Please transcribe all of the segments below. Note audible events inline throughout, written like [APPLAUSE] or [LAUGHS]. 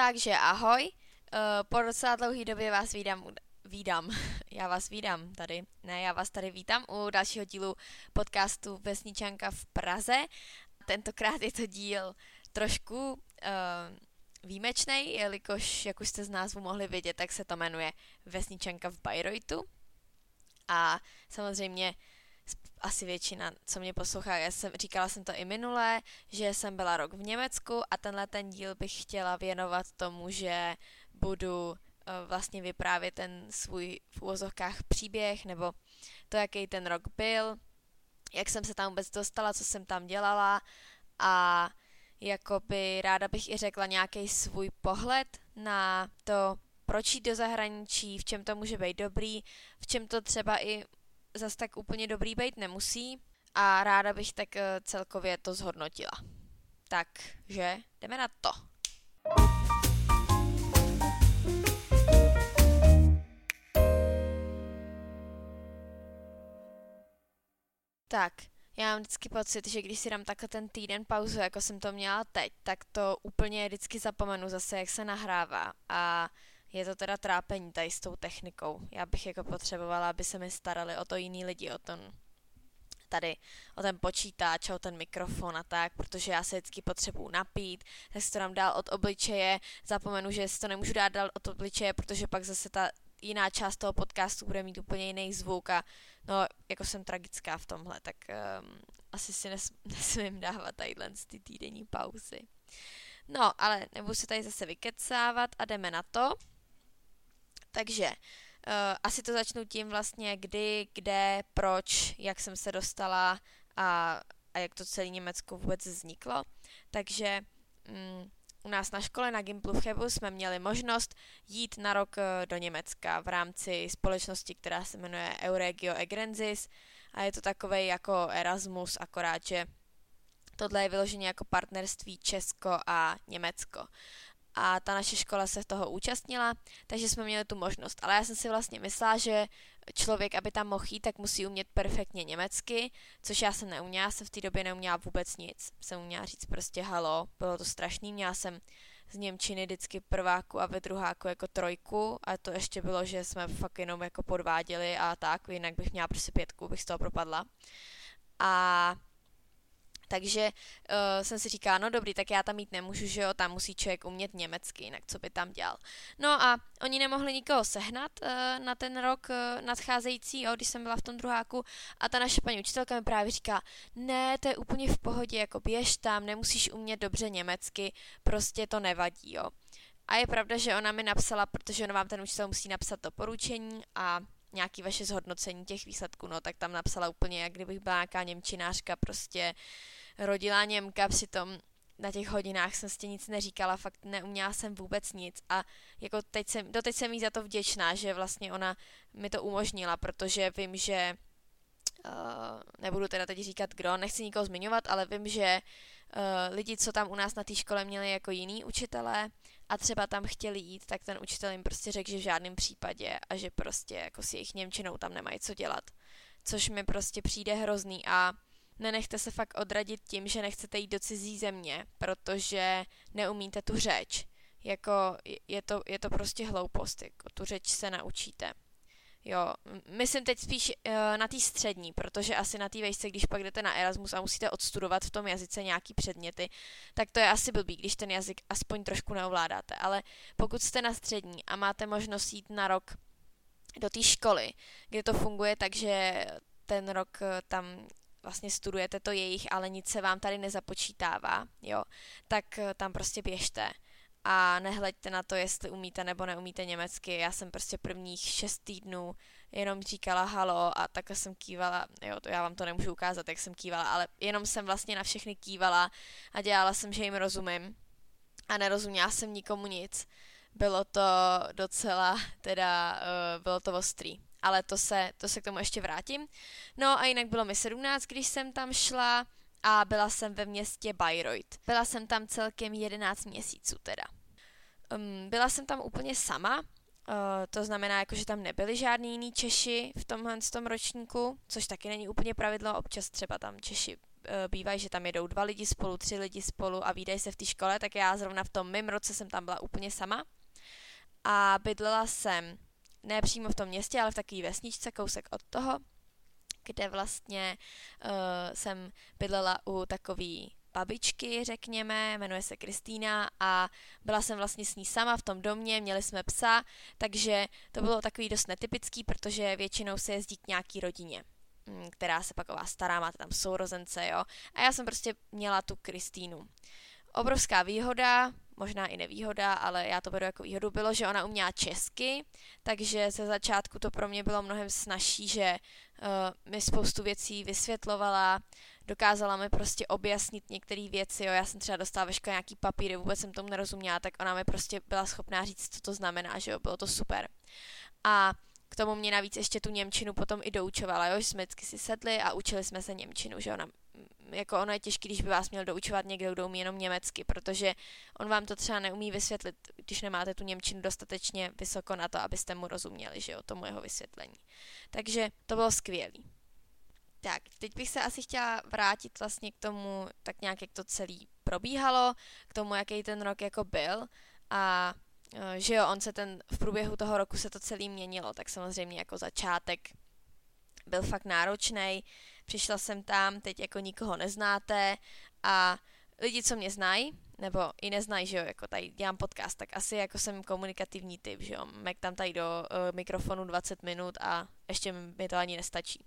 Takže ahoj, uh, po docela dlouhý době vás vídám, vídám, [LAUGHS] já vás vídám tady, ne, já vás tady vítám u dalšího dílu podcastu Vesničanka v Praze. Tentokrát je to díl trošku uh, výjimečný, jelikož, jak už jste z názvu mohli vidět, tak se to jmenuje Vesničanka v Bayreuthu. A samozřejmě asi většina, co mě poslouchá, já jsem, říkala jsem to i minule, že jsem byla rok v Německu a tenhle ten díl bych chtěla věnovat tomu, že budu uh, vlastně vyprávět ten svůj v úvozovkách příběh, nebo to, jaký ten rok byl, jak jsem se tam vůbec dostala, co jsem tam dělala a jakoby ráda bych i řekla nějaký svůj pohled na to, proč jít do zahraničí, v čem to může být dobrý, v čem to třeba i zas tak úplně dobrý být nemusí a ráda bych tak eh, celkově to zhodnotila. Takže jdeme na to. Tak, já mám vždycky pocit, že když si dám takhle ten týden pauzu, jako jsem to měla teď, tak to úplně vždycky zapomenu zase, jak se nahrává. A je to teda trápení tady s tou technikou. Já bych jako potřebovala, aby se mi starali o to jiný lidi, o ten tady o ten počítač, o ten mikrofon a tak, protože já se vždycky potřebuju napít, tak si to dám dál od obličeje, zapomenu, že si to nemůžu dát dál od obličeje, protože pak zase ta jiná část toho podcastu bude mít úplně jiný zvuk a no, jako jsem tragická v tomhle, tak um, asi si nes, [LAUGHS] nesmím dávat tadyhle ty týdenní pauzy. No, ale nebudu se tady zase vykecávat a jdeme na to. Takže uh, asi to začnu tím vlastně, kdy, kde, proč, jak jsem se dostala a, a jak to celé Německo vůbec vzniklo. Takže um, u nás na škole na Gimplu v Chebu jsme měli možnost jít na rok eh, do Německa v rámci společnosti, která se jmenuje Euregio Egrensis a je to takový jako Erasmus, akorát, že tohle je vyloženě jako partnerství Česko a Německo a ta naše škola se toho účastnila, takže jsme měli tu možnost. Ale já jsem si vlastně myslela, že člověk, aby tam mohl jít, tak musí umět perfektně německy, což já jsem neuměla, jsem v té době neuměla vůbec nic. Jsem uměla říct prostě halo, bylo to strašný, měla jsem z Němčiny vždycky prváku a ve druháku jako trojku a to ještě bylo, že jsme fakt jenom jako podváděli a tak, jinak bych měla prostě pětku, bych z toho propadla. A takže uh, jsem si říkala, no dobrý, tak já tam mít nemůžu, že jo, tam musí člověk umět německy, jinak co by tam dělal. No a oni nemohli nikoho sehnat uh, na ten rok uh, nadcházející, jo, když jsem byla v tom druháku a ta naše paní učitelka mi právě říká, ne, to je úplně v pohodě, jako běž tam, nemusíš umět dobře německy, prostě to nevadí, jo. A je pravda, že ona mi napsala, protože ona vám ten učitel musí napsat doporučení a nějaký vaše zhodnocení těch výsledků, no tak tam napsala úplně, jak kdybych byla nějaká němčinářka, prostě rodilá Němka, přitom na těch hodinách jsem si nic neříkala, fakt neuměla jsem vůbec nic a jako teď jsem, doteď jsem jí za to vděčná, že vlastně ona mi to umožnila, protože vím, že uh, nebudu teda teď říkat kdo, nechci nikoho zmiňovat, ale vím, že uh, lidi, co tam u nás na té škole měli jako jiný učitelé a třeba tam chtěli jít, tak ten učitel jim prostě řekl, že v žádném případě a že prostě jako s jejich Němčinou tam nemají co dělat. Což mi prostě přijde hrozný a nenechte se fakt odradit tím, že nechcete jít do cizí země, protože neumíte tu řeč. Jako je to, je to prostě hloupost, jako tu řeč se naučíte. Jo, myslím teď spíš uh, na té střední, protože asi na té vejšce, když pak jdete na Erasmus a musíte odstudovat v tom jazyce nějaký předměty, tak to je asi blbý, když ten jazyk aspoň trošku neovládáte. Ale pokud jste na střední a máte možnost jít na rok do té školy, kde to funguje tak, že ten rok eh, tam vlastně studujete to jejich, ale nic se vám tady nezapočítává, jo, tak eh, tam prostě běžte a nehleďte na to, jestli umíte nebo neumíte německy. Já jsem prostě prvních šest týdnů jenom říkala halo a takhle jsem kývala, jo, to já vám to nemůžu ukázat, jak jsem kývala, ale jenom jsem vlastně na všechny kývala a dělala jsem, že jim rozumím a nerozuměla jsem nikomu nic. Bylo to docela, teda, uh, bylo to ostrý ale to se, to se k tomu ještě vrátím. No a jinak bylo mi 17, když jsem tam šla a byla jsem ve městě Bayreuth. Byla jsem tam celkem 11 měsíců teda. Um, byla jsem tam úplně sama, Uh, to znamená, jako, že tam nebyli žádní jiní Češi v tomhle tom ročníku, což taky není úplně pravidlo, občas třeba tam Češi bývají, že tam jedou dva lidi spolu, tři lidi spolu a výdají se v té škole, tak já zrovna v tom mém roce jsem tam byla úplně sama. A bydlela jsem ne přímo v tom městě, ale v takové vesničce, kousek od toho, kde vlastně uh, jsem bydlela u takový babičky, řekněme, jmenuje se Kristýna a byla jsem vlastně s ní sama v tom domě, měli jsme psa, takže to bylo takový dost netypický, protože většinou se jezdí k nějaký rodině mm, která se pak o vás stará, máte tam sourozence, jo. A já jsem prostě měla tu Kristýnu. Obrovská výhoda, možná i nevýhoda, ale já to beru jako výhodu, bylo, že ona uměla česky, takže ze začátku to pro mě bylo mnohem snažší, že uh, mi spoustu věcí vysvětlovala, dokázala mi prostě objasnit některé věci, jo, já jsem třeba dostala ve škole nějaký papíry, vůbec jsem tomu nerozuměla, tak ona mi prostě byla schopná říct, co to znamená, že jo, bylo to super. A k tomu mě navíc ještě tu Němčinu potom i doučovala, jo, že jsme vždycky si sedli a učili jsme se Němčinu, že ona jako ono je těžké, když by vás měl doučovat někdo, kdo umí jenom německy, protože on vám to třeba neumí vysvětlit, když nemáte tu Němčinu dostatečně vysoko na to, abyste mu rozuměli, že jo, tomu jeho vysvětlení. Takže to bylo skvělý. Tak, teď bych se asi chtěla vrátit vlastně k tomu, tak nějak jak to celý probíhalo, k tomu, jaký ten rok jako byl a e, že jo, on se ten, v průběhu toho roku se to celý měnilo, tak samozřejmě jako začátek byl fakt náročný. Přišla jsem tam, teď jako nikoho neznáte a lidi, co mě znají, nebo i neznají, že jo, jako tady dělám podcast, tak asi jako jsem komunikativní typ, že jo, Mek tam tady do uh, mikrofonu 20 minut a ještě mi to ani nestačí.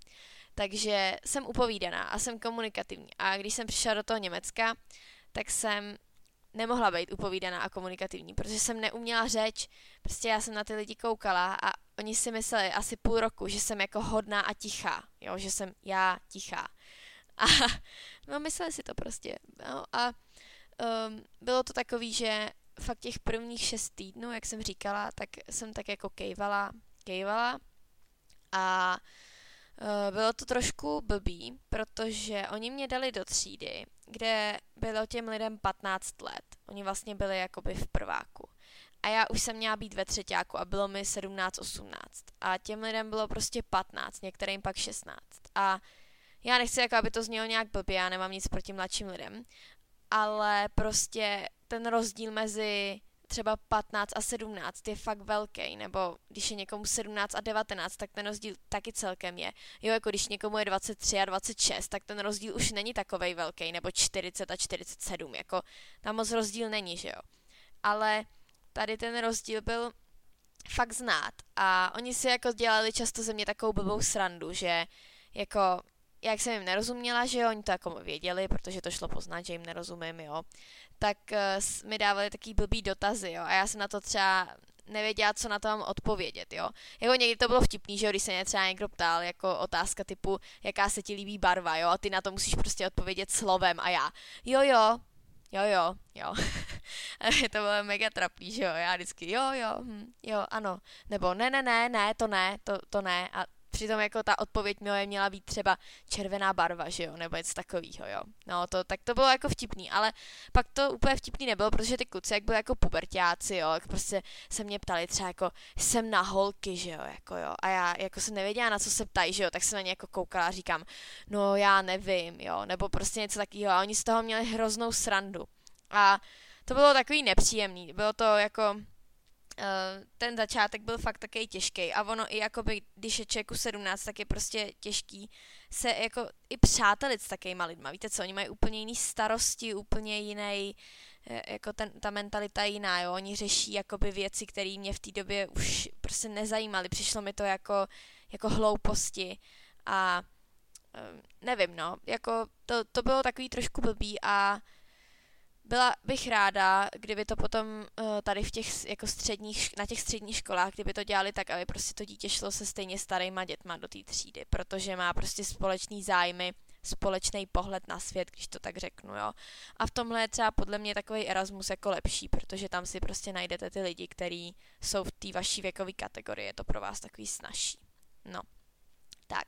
Takže jsem upovídaná a jsem komunikativní. A když jsem přišla do toho Německa, tak jsem nemohla být upovídaná a komunikativní, protože jsem neuměla řeč. Prostě já jsem na ty lidi koukala a oni si mysleli asi půl roku, že jsem jako hodná a tichá, jo, že jsem já tichá. [LAUGHS] A no, mysleli si to prostě. No, a um, bylo to takový, že fakt těch prvních šest týdnů, jak jsem říkala, tak jsem tak jako kejvala, kejvala a uh, bylo to trošku blbý, protože oni mě dali do třídy, kde bylo těm lidem 15 let. Oni vlastně byli jakoby v prváku. A já už jsem měla být ve třetíku a bylo mi 17-18. A těm lidem bylo prostě 15, některým pak 16. A já nechci, jako aby to znělo nějak blbě, já nemám nic proti mladším lidem, ale prostě ten rozdíl mezi třeba 15 a 17 je fakt velký, nebo když je někomu 17 a 19, tak ten rozdíl taky celkem je. Jo, jako když někomu je 23 a 26, tak ten rozdíl už není takovej velký, nebo 40 a 47, jako tam moc rozdíl není, že jo. Ale tady ten rozdíl byl fakt znát a oni si jako dělali často ze mě takovou blbou srandu, že jako jak jsem jim nerozuměla, že jo, oni to jako věděli, protože to šlo poznat, že jim nerozumím, jo, tak uh, mi dávali taký blbý dotazy, jo, a já jsem na to třeba nevěděla, co na to mám odpovědět, jo. Jako někdy to bylo vtipný, že jo, když se mě třeba někdo ptal, jako otázka typu, jaká se ti líbí barva, jo, a ty na to musíš prostě odpovědět slovem a já, jo, jo, jo, jo, jo. [LAUGHS] to bylo mega trapný, že jo, já vždycky, jo, jo, hm, jo, ano, nebo ne, ne, ne, ne, to ne, to, to ne, a Přitom jako ta odpověď mi měla být třeba červená barva, že jo, nebo něco takového, jo. No, to, tak to bylo jako vtipný, ale pak to úplně vtipný nebylo, protože ty kluci, jak byli jako pubertáci, jo, jak prostě se mě ptali třeba jako, jsem na holky, že jo, jako jo, a já jako jsem nevěděla, na co se ptají, že jo, tak jsem na ně jako koukala a říkám, no já nevím, jo, nebo prostě něco takového a oni z toho měli hroznou srandu. A to bylo takový nepříjemný, bylo to jako, ten začátek byl fakt taky těžký a ono i jakoby, když je člověku 17, tak je prostě těžký se jako i přátelit s takovýma lidma. Víte co, oni mají úplně jiný starosti, úplně jiný, eh, jako ten, ta mentalita je jiná, jo. Oni řeší jakoby věci, které mě v té době už prostě nezajímaly. Přišlo mi to jako, jako hlouposti a uh, nevím, no, jako to, to bylo takový trošku blbý a byla bych ráda, kdyby to potom uh, tady v těch jako středních, na těch středních školách, kdyby to dělali tak, aby prostě to dítě šlo se stejně starýma dětma do té třídy, protože má prostě společný zájmy, společný pohled na svět, když to tak řeknu, jo. A v tomhle je třeba podle mě takový Erasmus jako lepší, protože tam si prostě najdete ty lidi, kteří jsou v té vaší věkové kategorii, je to pro vás takový snažší. No, tak,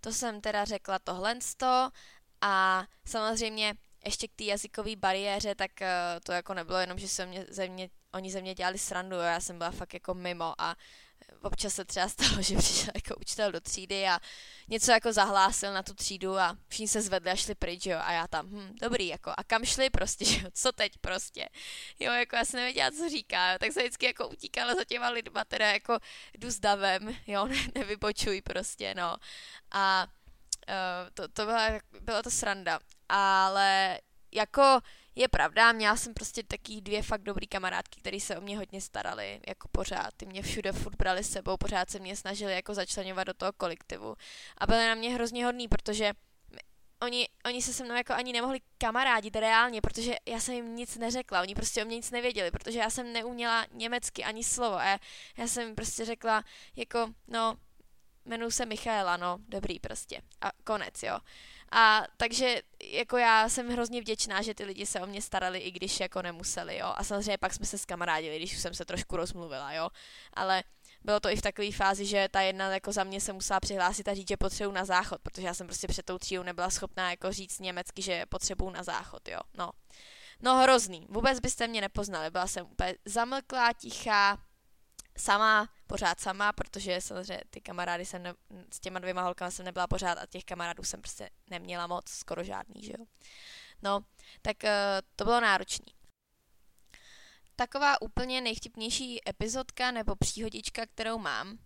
to jsem teda řekla tohle a samozřejmě ještě k té jazykové bariéře, tak uh, to jako nebylo jenom, že se mě, ze mě, oni ze mě dělali srandu, jo, já jsem byla fakt jako mimo a občas se třeba [LAUGHS] stalo, že přišel jako učitel do třídy a něco jako zahlásil na tu třídu a všichni se zvedli a šli pryč, jo, a já tam, hm, dobrý, jako, a kam šli prostě, [LAUGHS] že jo, co teď prostě, jo, jako já jsem nevěděla, co říká, jo, tak se vždycky jako utíkala za těma lidma, teda jako jdu s davem, [LAUGHS] jo, ne, nevypočuj prostě, no, a uh, to, to byla, byla to sranda, ale jako je pravda, měla jsem prostě taky dvě fakt dobrý kamarádky, které se o mě hodně starali, jako pořád. Ty mě všude furt brali s sebou, pořád se mě snažili jako začlenovat do toho kolektivu. A byly na mě hrozně hodný, protože oni, oni se se mnou jako ani nemohli kamarádit reálně, protože já jsem jim nic neřekla, oni prostě o mě nic nevěděli, protože já jsem neuměla německy ani slovo a já, já jsem jim prostě řekla jako, no, jmenuji se Michaela, no, dobrý prostě. A konec, jo. A takže jako já jsem hrozně vděčná, že ty lidi se o mě starali, i když jako nemuseli, jo. A samozřejmě pak jsme se skamarádili, když už jsem se trošku rozmluvila, jo. Ale bylo to i v takové fázi, že ta jedna jako za mě se musela přihlásit a říct, že potřebuji na záchod, protože já jsem prostě před tou třídou nebyla schopná jako říct německy, že potřebuji na záchod, jo. No. No hrozný, vůbec byste mě nepoznali, byla jsem úplně zamlklá, tichá, sama, pořád sama, protože samozřejmě ty kamarády jsem ne, s těma dvěma holkama jsem nebyla pořád a těch kamarádů jsem prostě neměla moc, skoro žádný, že jo. No, tak uh, to bylo náročný. Taková úplně nejvtipnější epizodka nebo příhodička, kterou mám,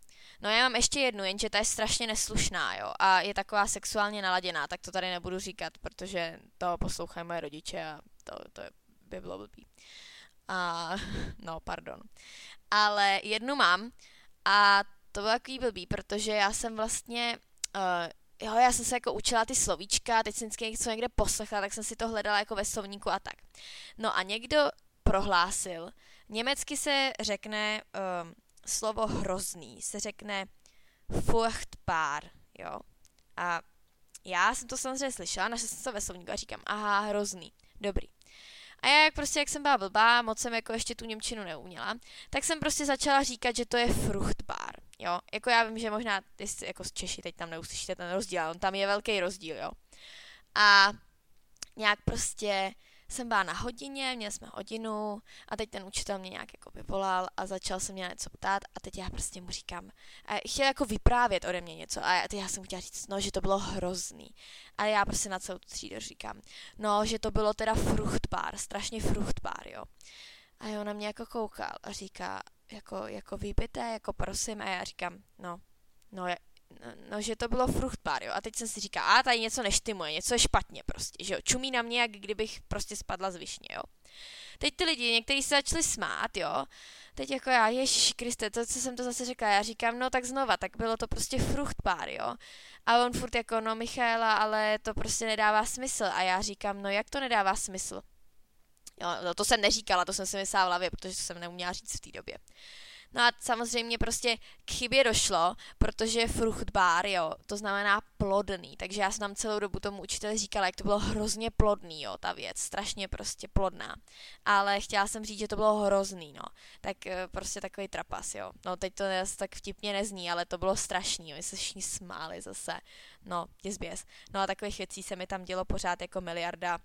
No já mám ještě jednu, jenže ta je strašně neslušná, jo, a je taková sexuálně naladěná, tak to tady nebudu říkat, protože to poslouchají moje rodiče a to, to by bylo blbý. A, [LAUGHS] no, pardon ale jednu mám a to bylo takový blbý, protože já jsem vlastně, uh, jo, já jsem se jako učila ty slovíčka, teď jsem vždycky něco někde poslechla, tak jsem si to hledala jako ve slovníku a tak. No a někdo prohlásil, německy se řekne um, slovo hrozný, se řekne furchtbar, jo. A já jsem to samozřejmě slyšela, našla jsem to ve slovníku a říkám, aha, hrozný, dobrý. A já jak prostě, jak jsem byla blbá, moc jsem jako ještě tu Němčinu neuměla, tak jsem prostě začala říkat, že to je fruchtbar, jo. Jako já vím, že možná ty jako z Češi teď tam neuslyšíte ten rozdíl, on tam je velký rozdíl, jo. A nějak prostě jsem byla na hodině, měli jsme hodinu a teď ten učitel mě nějak jako vyvolal a začal se mě něco ptát a teď já prostě mu říkám, a chtěl jako vyprávět ode mě něco a teď já jsem chtěla říct, no, že to bylo hrozný. A já prostě na celou třídu říkám, no, že to bylo teda fruchtbar, strašně fruchtbar, jo. A on na mě jako koukal a říká, jako, jako vypité, jako prosím, a já říkám, no, no, no, že to bylo fruchtbar, jo. A teď jsem si říkal, a tady něco neštimuje, něco je špatně prostě, že jo. Čumí na mě, jak kdybych prostě spadla z višně, jo. Teď ty lidi, někteří se začali smát, jo. Teď jako já, Ježíš Kriste, to, co jsem to zase řekla, já říkám, no tak znova, tak bylo to prostě fruchtbar, jo. A on furt jako, no Michaela, ale to prostě nedává smysl. A já říkám, no jak to nedává smysl? Jo, no to jsem neříkala, to jsem si myslela v hlavě, protože to jsem neuměla říct v té době. No a samozřejmě prostě k chybě došlo, protože fruchtbar, jo, to znamená plodný, takže já jsem tam celou dobu tomu učiteli říkala, jak to bylo hrozně plodný, jo, ta věc, strašně prostě plodná. Ale chtěla jsem říct, že to bylo hrozný, no. Tak eh, prostě takový trapas, jo. No teď to tak vtipně nezní, ale to bylo strašný, jo, my se všichni smáli zase. No, je zběs. No a takových věcí se mi tam dělo pořád jako miliarda.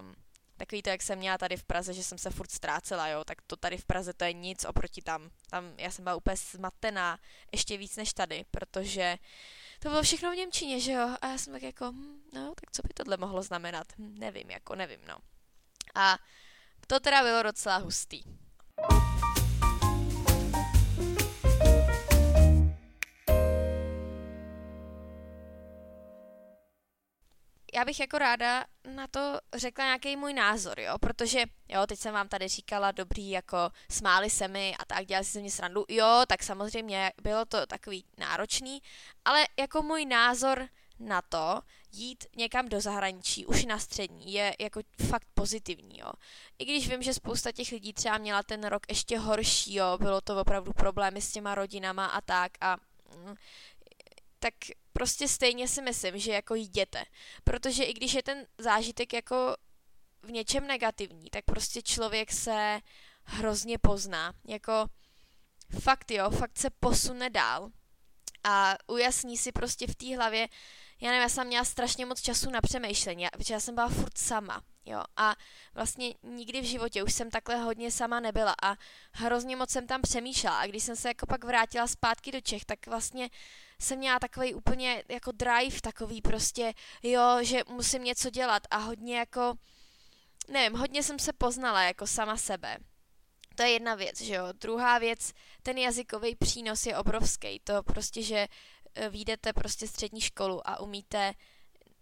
Um, Takový to, jak jsem měla tady v Praze, že jsem se furt ztrácela, jo, tak to tady v Praze to je nic oproti tam. Tam já jsem byla úplně zmatená, ještě víc než tady, protože to bylo všechno v Němčině, že jo, a já jsem tak jako, hm, no, tak co by tohle mohlo znamenat, hm, nevím, jako nevím, no. A to teda bylo docela hustý. Já bych jako ráda na to řekla nějaký můj názor, jo, protože, jo, teď jsem vám tady říkala, dobrý, jako smáli se mi a tak, dělali si se mě srandu, jo, tak samozřejmě bylo to takový náročný, ale jako můj názor na to jít někam do zahraničí, už na střední, je jako fakt pozitivní, jo. I když vím, že spousta těch lidí třeba měla ten rok ještě horší, jo, bylo to opravdu problémy s těma rodinama a tak a mm, tak prostě stejně si myslím, že jako jděte. Protože i když je ten zážitek jako v něčem negativní, tak prostě člověk se hrozně pozná. Jako fakt jo, fakt se posune dál a ujasní si prostě v té hlavě, já nevím, já jsem měla strašně moc času na přemýšlení, protože já jsem byla furt sama, jo, a vlastně nikdy v životě už jsem takhle hodně sama nebyla a hrozně moc jsem tam přemýšlela a když jsem se jako pak vrátila zpátky do Čech, tak vlastně jsem měla takový úplně jako drive, takový prostě, jo, že musím něco dělat a hodně jako, nevím, hodně jsem se poznala jako sama sebe. To je jedna věc, že jo. Druhá věc, ten jazykový přínos je obrovský. To prostě, že výjdete prostě střední školu a umíte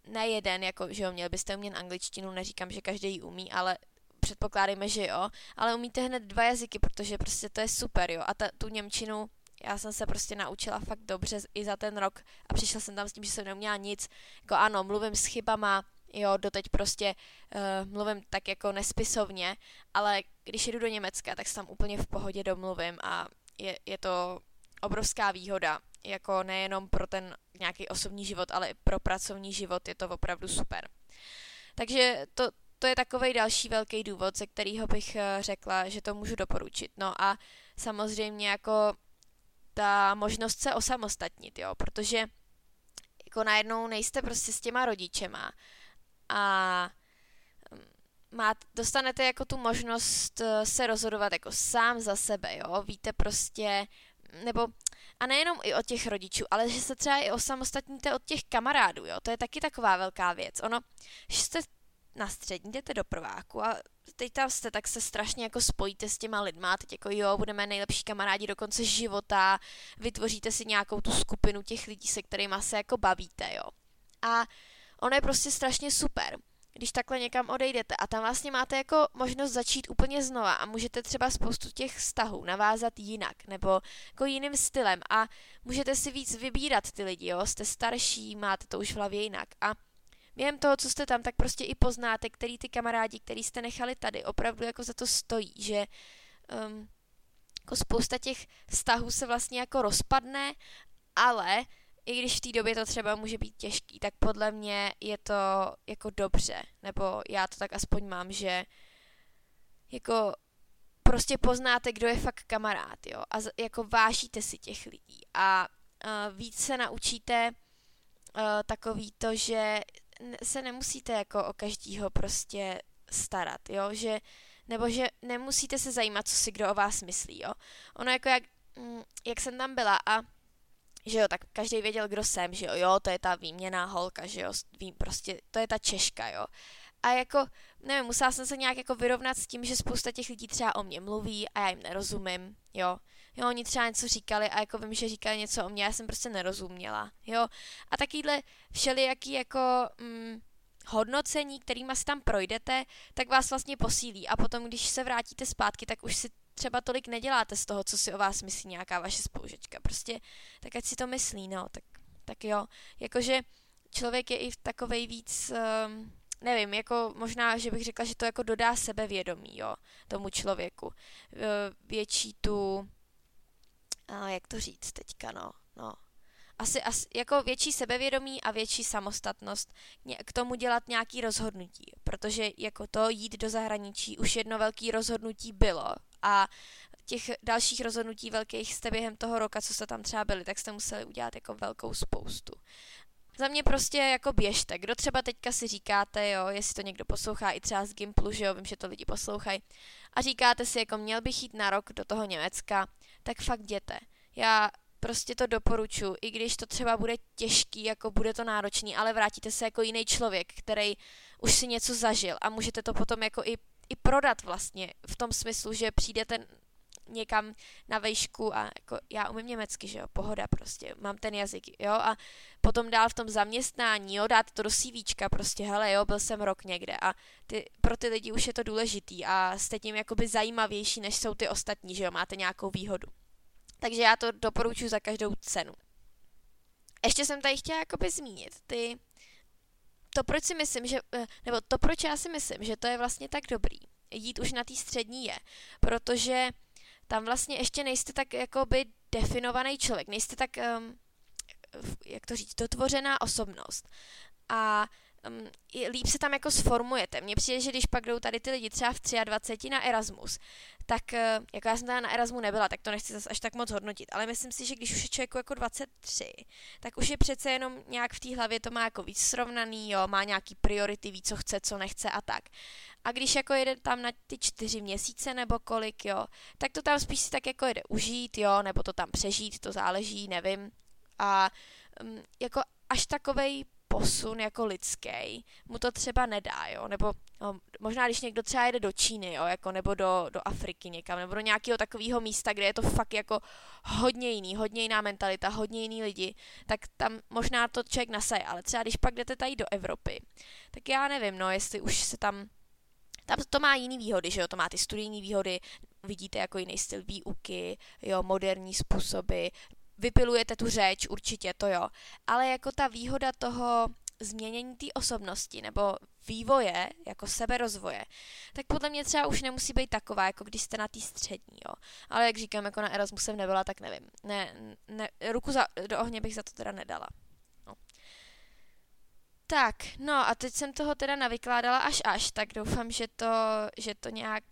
ne jeden, jako, že jo, měli byste umět angličtinu, neříkám, že každý ji umí, ale předpokládejme, že jo, ale umíte hned dva jazyky, protože prostě to je super, jo, a ta, tu Němčinu já jsem se prostě naučila fakt dobře i za ten rok a přišla jsem tam s tím, že jsem neuměla nic, jako ano, mluvím s chybama, jo, doteď prostě uh, mluvím tak jako nespisovně, ale když jdu do Německa, tak se tam úplně v pohodě domluvím a je, je to obrovská výhoda, jako nejenom pro ten nějaký osobní život, ale i pro pracovní život je to opravdu super. Takže to, to je takový další velký důvod, ze kterého bych uh, řekla, že to můžu doporučit. No a samozřejmě jako ta možnost se osamostatnit, jo, protože jako najednou nejste prostě s těma rodičema a mm, má, dostanete jako tu možnost eh, se rozhodovat jako sám za sebe, jo, víte prostě, nebo a nejenom i od těch rodičů, ale že se třeba i osamostatníte od těch kamarádů, jo, to je taky taková velká věc. Ono, že jste na střední, jdete do prváku a teď tam jste, tak se strašně jako spojíte s těma lidma, teď jako jo, budeme nejlepší kamarádi do konce života, vytvoříte si nějakou tu skupinu těch lidí, se kterými se jako bavíte, jo. A ono je prostě strašně super, když takhle někam odejdete. A tam vlastně máte jako možnost začít úplně znova a můžete třeba spoustu těch vztahů navázat jinak nebo jako jiným stylem. A můžete si víc vybírat ty lidi, jo, jste starší, máte to už v hlavě jinak. A během toho, co jste tam, tak prostě i poznáte, který ty kamarádi, který jste nechali tady, opravdu jako za to stojí, že um, jako spousta těch vztahů se vlastně jako rozpadne, ale i když v té době to třeba může být těžký, tak podle mě je to jako dobře, nebo já to tak aspoň mám, že jako prostě poznáte, kdo je fakt kamarád, jo, a jako vážíte si těch lidí. A uh, víc se naučíte uh, takový to, že se nemusíte jako o každýho prostě starat, jo, že, nebo že nemusíte se zajímat, co si kdo o vás myslí, jo. Ono jako jak, mm, jak jsem tam byla a že jo, tak každý věděl, kdo jsem, že jo, jo, to je ta výměná holka, že jo, vím, prostě, to je ta Češka, jo. A jako, nevím, musela jsem se nějak jako vyrovnat s tím, že spousta těch lidí třeba o mě mluví a já jim nerozumím, jo. Jo, oni třeba něco říkali a jako vím, že říkali něco o mě, já jsem prostě nerozuměla, jo. A takovýhle všelijaký jako mm, hodnocení, kterýma si tam projdete, tak vás vlastně posílí a potom, když se vrátíte zpátky, tak už si třeba tolik neděláte z toho, co si o vás myslí nějaká vaše spolužečka. Prostě tak ať si to myslí, no, tak, tak jo. Jakože člověk je i v takovej víc, um, nevím, jako možná, že bych řekla, že to jako dodá sebevědomí, jo, tomu člověku. Větší tu, jak to říct teďka, no, no. Asi, asi jako větší sebevědomí a větší samostatnost k tomu dělat nějaký rozhodnutí, protože jako to jít do zahraničí už jedno velké rozhodnutí bylo a těch dalších rozhodnutí velkých jste během toho roka, co jste tam třeba byli, tak jste museli udělat jako velkou spoustu. Za mě prostě jako běžte. Kdo třeba teďka si říkáte, jo, jestli to někdo poslouchá i třeba z Gimplu, že jo, vím, že to lidi poslouchají, a říkáte si, jako měl bych jít na rok do toho Německa, tak fakt jděte. Já prostě to doporučuji, i když to třeba bude těžký, jako bude to náročný, ale vrátíte se jako jiný člověk, který už si něco zažil a můžete to potom jako i, i prodat vlastně v tom smyslu, že přijdete někam na vejšku a jako já umím německy, že jo, pohoda prostě, mám ten jazyk, jo, a potom dál v tom zaměstnání, jo, dát to do CVčka prostě, hele, jo, byl jsem rok někde a ty, pro ty lidi už je to důležitý a jste tím jakoby zajímavější, než jsou ty ostatní, že jo, máte nějakou výhodu. Takže já to doporučuji za každou cenu. Ještě jsem tady chtěla jakoby zmínit ty, to proč si myslím, že, eh, nebo to proč já si myslím, že to je vlastně tak dobrý, jít už na té střední je, protože tam vlastně ještě nejste tak jakoby definovaný člověk, nejste tak, um, jak to říct, dotvořená osobnost. A um, líp se tam jako sformujete. Mně přijde, že když pak jdou tady ty lidi třeba v 23 na Erasmus, tak uh, jako já jsem teda na Erasmu nebyla, tak to nechci zase až tak moc hodnotit, ale myslím si, že když už je člověku jako 23, tak už je přece jenom nějak v té hlavě to má jako víc srovnaný, jo, má nějaký priority, ví, co chce, co nechce a tak. A když jako jede tam na ty čtyři měsíce nebo kolik, jo, tak to tam spíš si tak jako jede užít, jo, nebo to tam přežít, to záleží, nevím. A um, jako až takovej posun jako lidský mu to třeba nedá, jo, nebo no, možná když někdo třeba jede do Číny, jo, jako nebo do, do Afriky někam, nebo do nějakého takového místa, kde je to fakt jako hodně jiný, hodně jiná mentalita, hodně jiný lidi, tak tam možná to člověk nasaje, ale třeba když pak jdete tady do Evropy, tak já nevím, no, jestli už se tam tam to má jiný výhody, že jo, to má ty studijní výhody, vidíte jako jiný styl výuky, jo, moderní způsoby, vypilujete tu řeč, určitě to jo, ale jako ta výhoda toho změnění té osobnosti nebo vývoje, jako seberozvoje, tak podle mě třeba už nemusí být taková, jako když jste na té střední, jo. Ale jak říkám, jako na Erasmus jsem nebyla, tak nevím. Ne, ne, ruku za, do ohně bych za to teda nedala. No. Tak, no a teď jsem toho teda navykládala až až, tak doufám, že to, že to nějak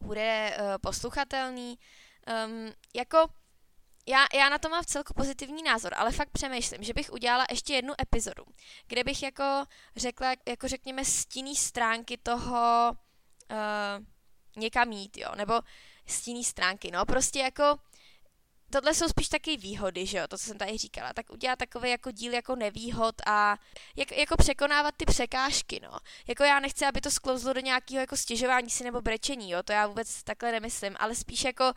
bude uh, posluchatelný. Um, jako já, já na to mám celku pozitivní názor, ale fakt přemýšlím, že bych udělala ještě jednu epizodu, kde bych jako řekla, jako řekněme, stinný stránky toho uh, někam jít, jo, nebo stinný stránky, no, prostě jako tohle jsou spíš taky výhody, že jo, to, co jsem tady říkala, tak udělat takový jako díl jako nevýhod a jak, jako překonávat ty překážky, no. Jako já nechci, aby to sklouzlo do nějakého jako stěžování si nebo brečení, jo, to já vůbec takhle nemyslím, ale spíš jako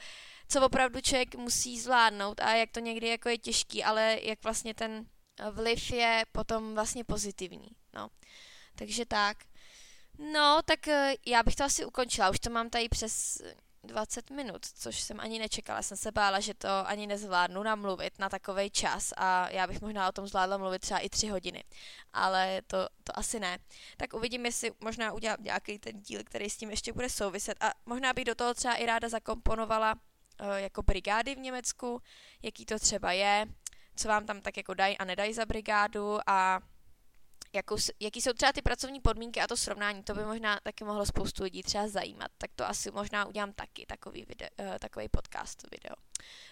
co opravdu člověk musí zvládnout a jak to někdy jako je těžký, ale jak vlastně ten vliv je potom vlastně pozitivní, no. Takže tak. No, tak eh, já bych to asi ukončila, už to mám tady přes 20 minut, což jsem ani nečekala. Jsem se bála, že to ani nezvládnu namluvit na takový čas a já bych možná o tom zvládla mluvit třeba i tři hodiny. Ale to, to asi ne. Tak uvidím, jestli možná udělám nějaký ten díl, který s tím ještě bude souviset. A možná bych do toho třeba i ráda zakomponovala jako brigády v Německu, jaký to třeba je, co vám tam tak jako dají a nedají za brigádu a jakou, jaký jsou třeba ty pracovní podmínky a to srovnání, to by možná taky mohlo spoustu lidí třeba zajímat. Tak to asi možná udělám taky, takový, video, uh, takový podcast, video,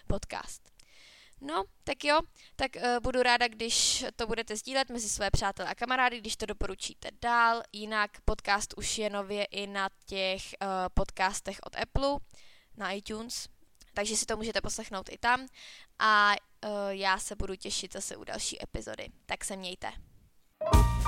podcast. No, tak jo, tak uh, budu ráda, když to budete sdílet mezi své přátelé a kamarády, když to doporučíte dál. Jinak podcast už je nově i na těch uh, podcastech od Apple, na iTunes, takže si to můžete poslechnout i tam a uh, já se budu těšit zase u další epizody. Tak se mějte. thank you